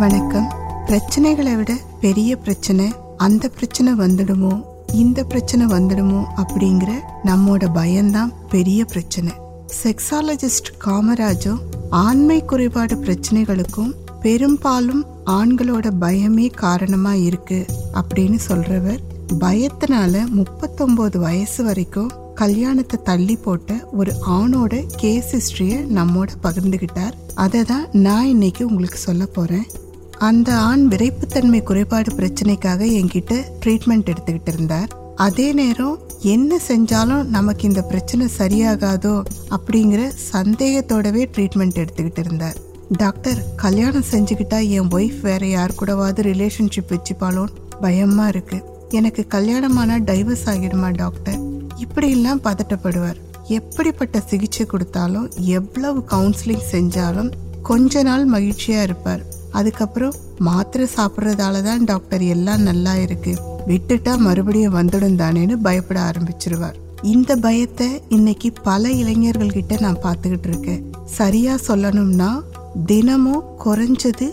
வணக்கம். பிரச்சனைகளை விட பெரிய பிரச்சனை அந்த பிரச்சனை வந்துடுமோ இந்த பிரச்சனை வந்துடுமோ அப்படிங்கிற நம்மோட பயம்தான் பெரிய பிரச்சனை. செக்ஸாலஜிஸ்ட் காமராஜோ ஆண்மை குறைபாடு பிரச்சனைகளுக்கும் பெரும்பாலும் ஆண்களோட பயமே காரணமா இருக்கு அப்படின்னு சொல்றவர். பயத்தினால முப்பத்தொன்பது வயசு வரைக்கும் கல்யாணத்தை தள்ளி போட்ட ஒரு ஆணோட கேஸ் ஹிஸ்டரிய நம்மோட பகிர்ந்துகிட்டார். அதை தான் நான் இன்னைக்கு உங்களுக்கு சொல்ல போறேன். அந்த ஆண் விரைப்புத்தன்மை குறைபாடு பிரச்சனைக்காக என்கிட்ட ட்ரீட்மெண்ட் எடுத்துக்கிட்டு இருந்தார். அதே நேரம் என்ன செஞ்சாலும் நமக்கு இந்த பிரச்சனை சரியாகாதோ அப்படிங்கிற சந்தேகத்தோடவே ட்ரீட்மெண்ட் எடுத்துக்கிட்டு இருந்தார். டாக்டர் கல்யாணம் செஞ்சுக்கிட்டா என் ஒய்ஃப் வேற யார் கூடவாவது ரிலேஷன்ஷிப் வச்சுப்பாளோன்னு பயமா இருக்கு. எனக்கு கல்யாணமானா டைவர்ஸ் ஆகிடுமா டாக்டர்? இப்படியெல்லாம் பதட்டப்படுவார். எப்படிப்பட்ட சிகிச்சை கொடுத்தாலும் எவ்வளவு கவுன்சிலிங் செஞ்சாலும் கொஞ்ச நாள் மகிழ்ச்சியா இருப்பார். அதுக்கப்புறம் மாத்திரை சாப்பிட்றதால தான் டாக்டர் எல்லாம் நல்லா இருக்கு. விட்டுட்டா மறுபடியும் வந்துடும் தானேன்னு பயப்பட ஆரம்பிச்சிருவார். இந்த பயத்தை இன்னைக்கு பல இளைஞர்கள் கிட்ட நான் பார்த்துக்கிட்டு இருக்கேன். சரியா சொல்லணும்னா தினமும் குறைஞ்சது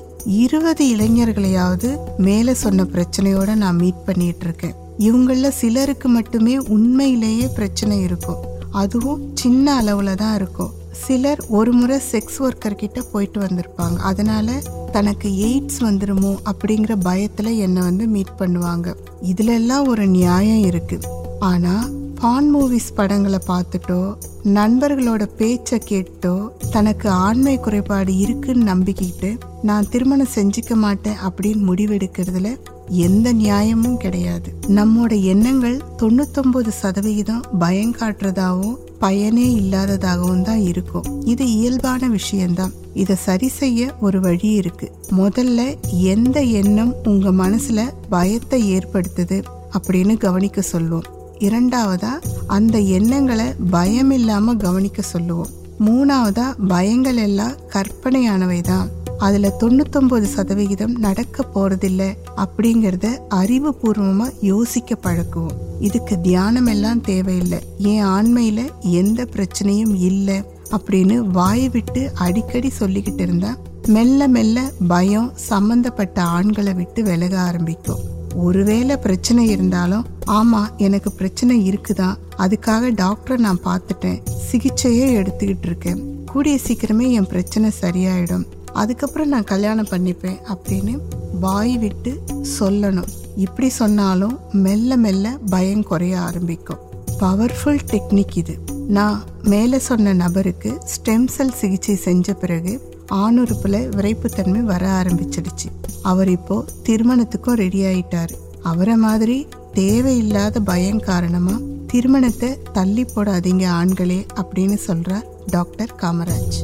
இருபது இளைஞர்களையாவது மேல சொன்ன பிரச்சனையோட நான் மீட் பண்ணிட்டு இருக்கேன். இவங்கள சிலருக்கு மட்டுமே உண்மையிலேயே பிரச்சனை இருக்கும். அதுவும் சின்ன அளவுல தான் இருக்கும். சிலர் ஒரு முறை செக்ஸ் ஒர்க்கர் கிட்ட போயிட்டு வந்திருப்பாங்க. அதனால தனக்கு எய்ட்ஸ் வந்துருமோ அப்படிங்கிற பயத்துல என்னை வந்து மீட் பண்ணுவாங்க. இதுல எல்லாம் ஒரு நியாயம் இருக்கு. ஆனா பான் மூவிஸ் படங்களை பார்த்துட்டோ நண்பர்களோட பேச்சை கேட்டோ தனக்கு ஆண்மை குறைபாடு இருக்குன்னு நம்பிக்கிட்டு நான் திருமணம் செஞ்சுக்க மாட்டேன் அப்படின்னு முடிவெடுக்கிறதுல எந்த நியாயமும் கிடையாது. நம்மோட எண்ணங்கள் தொண்ணூத்தொன்பது சதவிகிதம் பயம் காட்டுறதாவும் பயனே இல்லாததாகவும் தான் இருக்கும். இது இயல்பான விஷயம்தான். இதை சரி செய்ய ஒரு வழி இருக்கு. முதல்ல எந்த எண்ணம் உங்க மனசுல பயத்தை ஏற்படுத்துது அப்படின்னு கவனிக்க சொல்லுவோம். இரண்டாவதா அந்த எண்ணங்களை பயம் இல்லாம கவனிக்க சொல்லுவோம். மூணாவதா பயங்கள் எல்லாம் கற்பனையானவை தான் அதில் தொண்ணூத்தொம்பது சதவிகிதம் நடக்க போறதில்ல அப்படிங்கிறத அறிவுபூர்வமாக யோசிக்க பழக்குவோம். இதுக்கு தியானம் எல்லாம் தேவையில்லை. என் ஆண்மையில் எந்த பிரச்சனையும் இல்லை அப்படின்னு வாய் விட்டு அடிக்கடி சொல்லிக்கிட்டு இருந்தா மெல்ல மெல்ல பயம் சம்பந்தப்பட்ட ஆண்களை விட்டு விலக ஆரம்பிக்கும். ஒருவேளை பிரச்சனை இருந்தாலும் ஆமா எனக்கு பிரச்சனை இருக்குதா? அதுக்காக டாக்டரை நான் பார்த்துட்டேன். சிகிச்சையே எடுத்துக்கிட்டு இருக்கேன். கூடிய சீக்கிரமே என் பிரச்சனை சரியாயிடும். அதுக்கப்புறம் நான் கல்யாணம் பண்ணிப்பேன் அப்படின்னு வாய் விட்டு சொல்லணும். இப்படி சொன்னாலும் மெல்ல மெல்ல பயம் குறைய ஆரம்பிக்கும். பவர்ஃபுல் டெக்னிக் இது. நான் மேலே சொன்ன நபருக்கு ஸ்டெம் செல் சிகிச்சை செஞ்ச பிறகு ஆணுறுப்பில் விரைப்புத்தன்மை வர ஆரம்பிச்சிடுச்சு. அவர் இப்போ திருமணத்துக்கும் ரெடி ஆயிட்டார். அவரை மாதிரி தேவையில்லாத பயம் காரணமாக திருமணத்தை தள்ளி போடாதீங்க ஆண்களே அப்படின்னு சொல்கிறார் டாக்டர் காமராஜ்.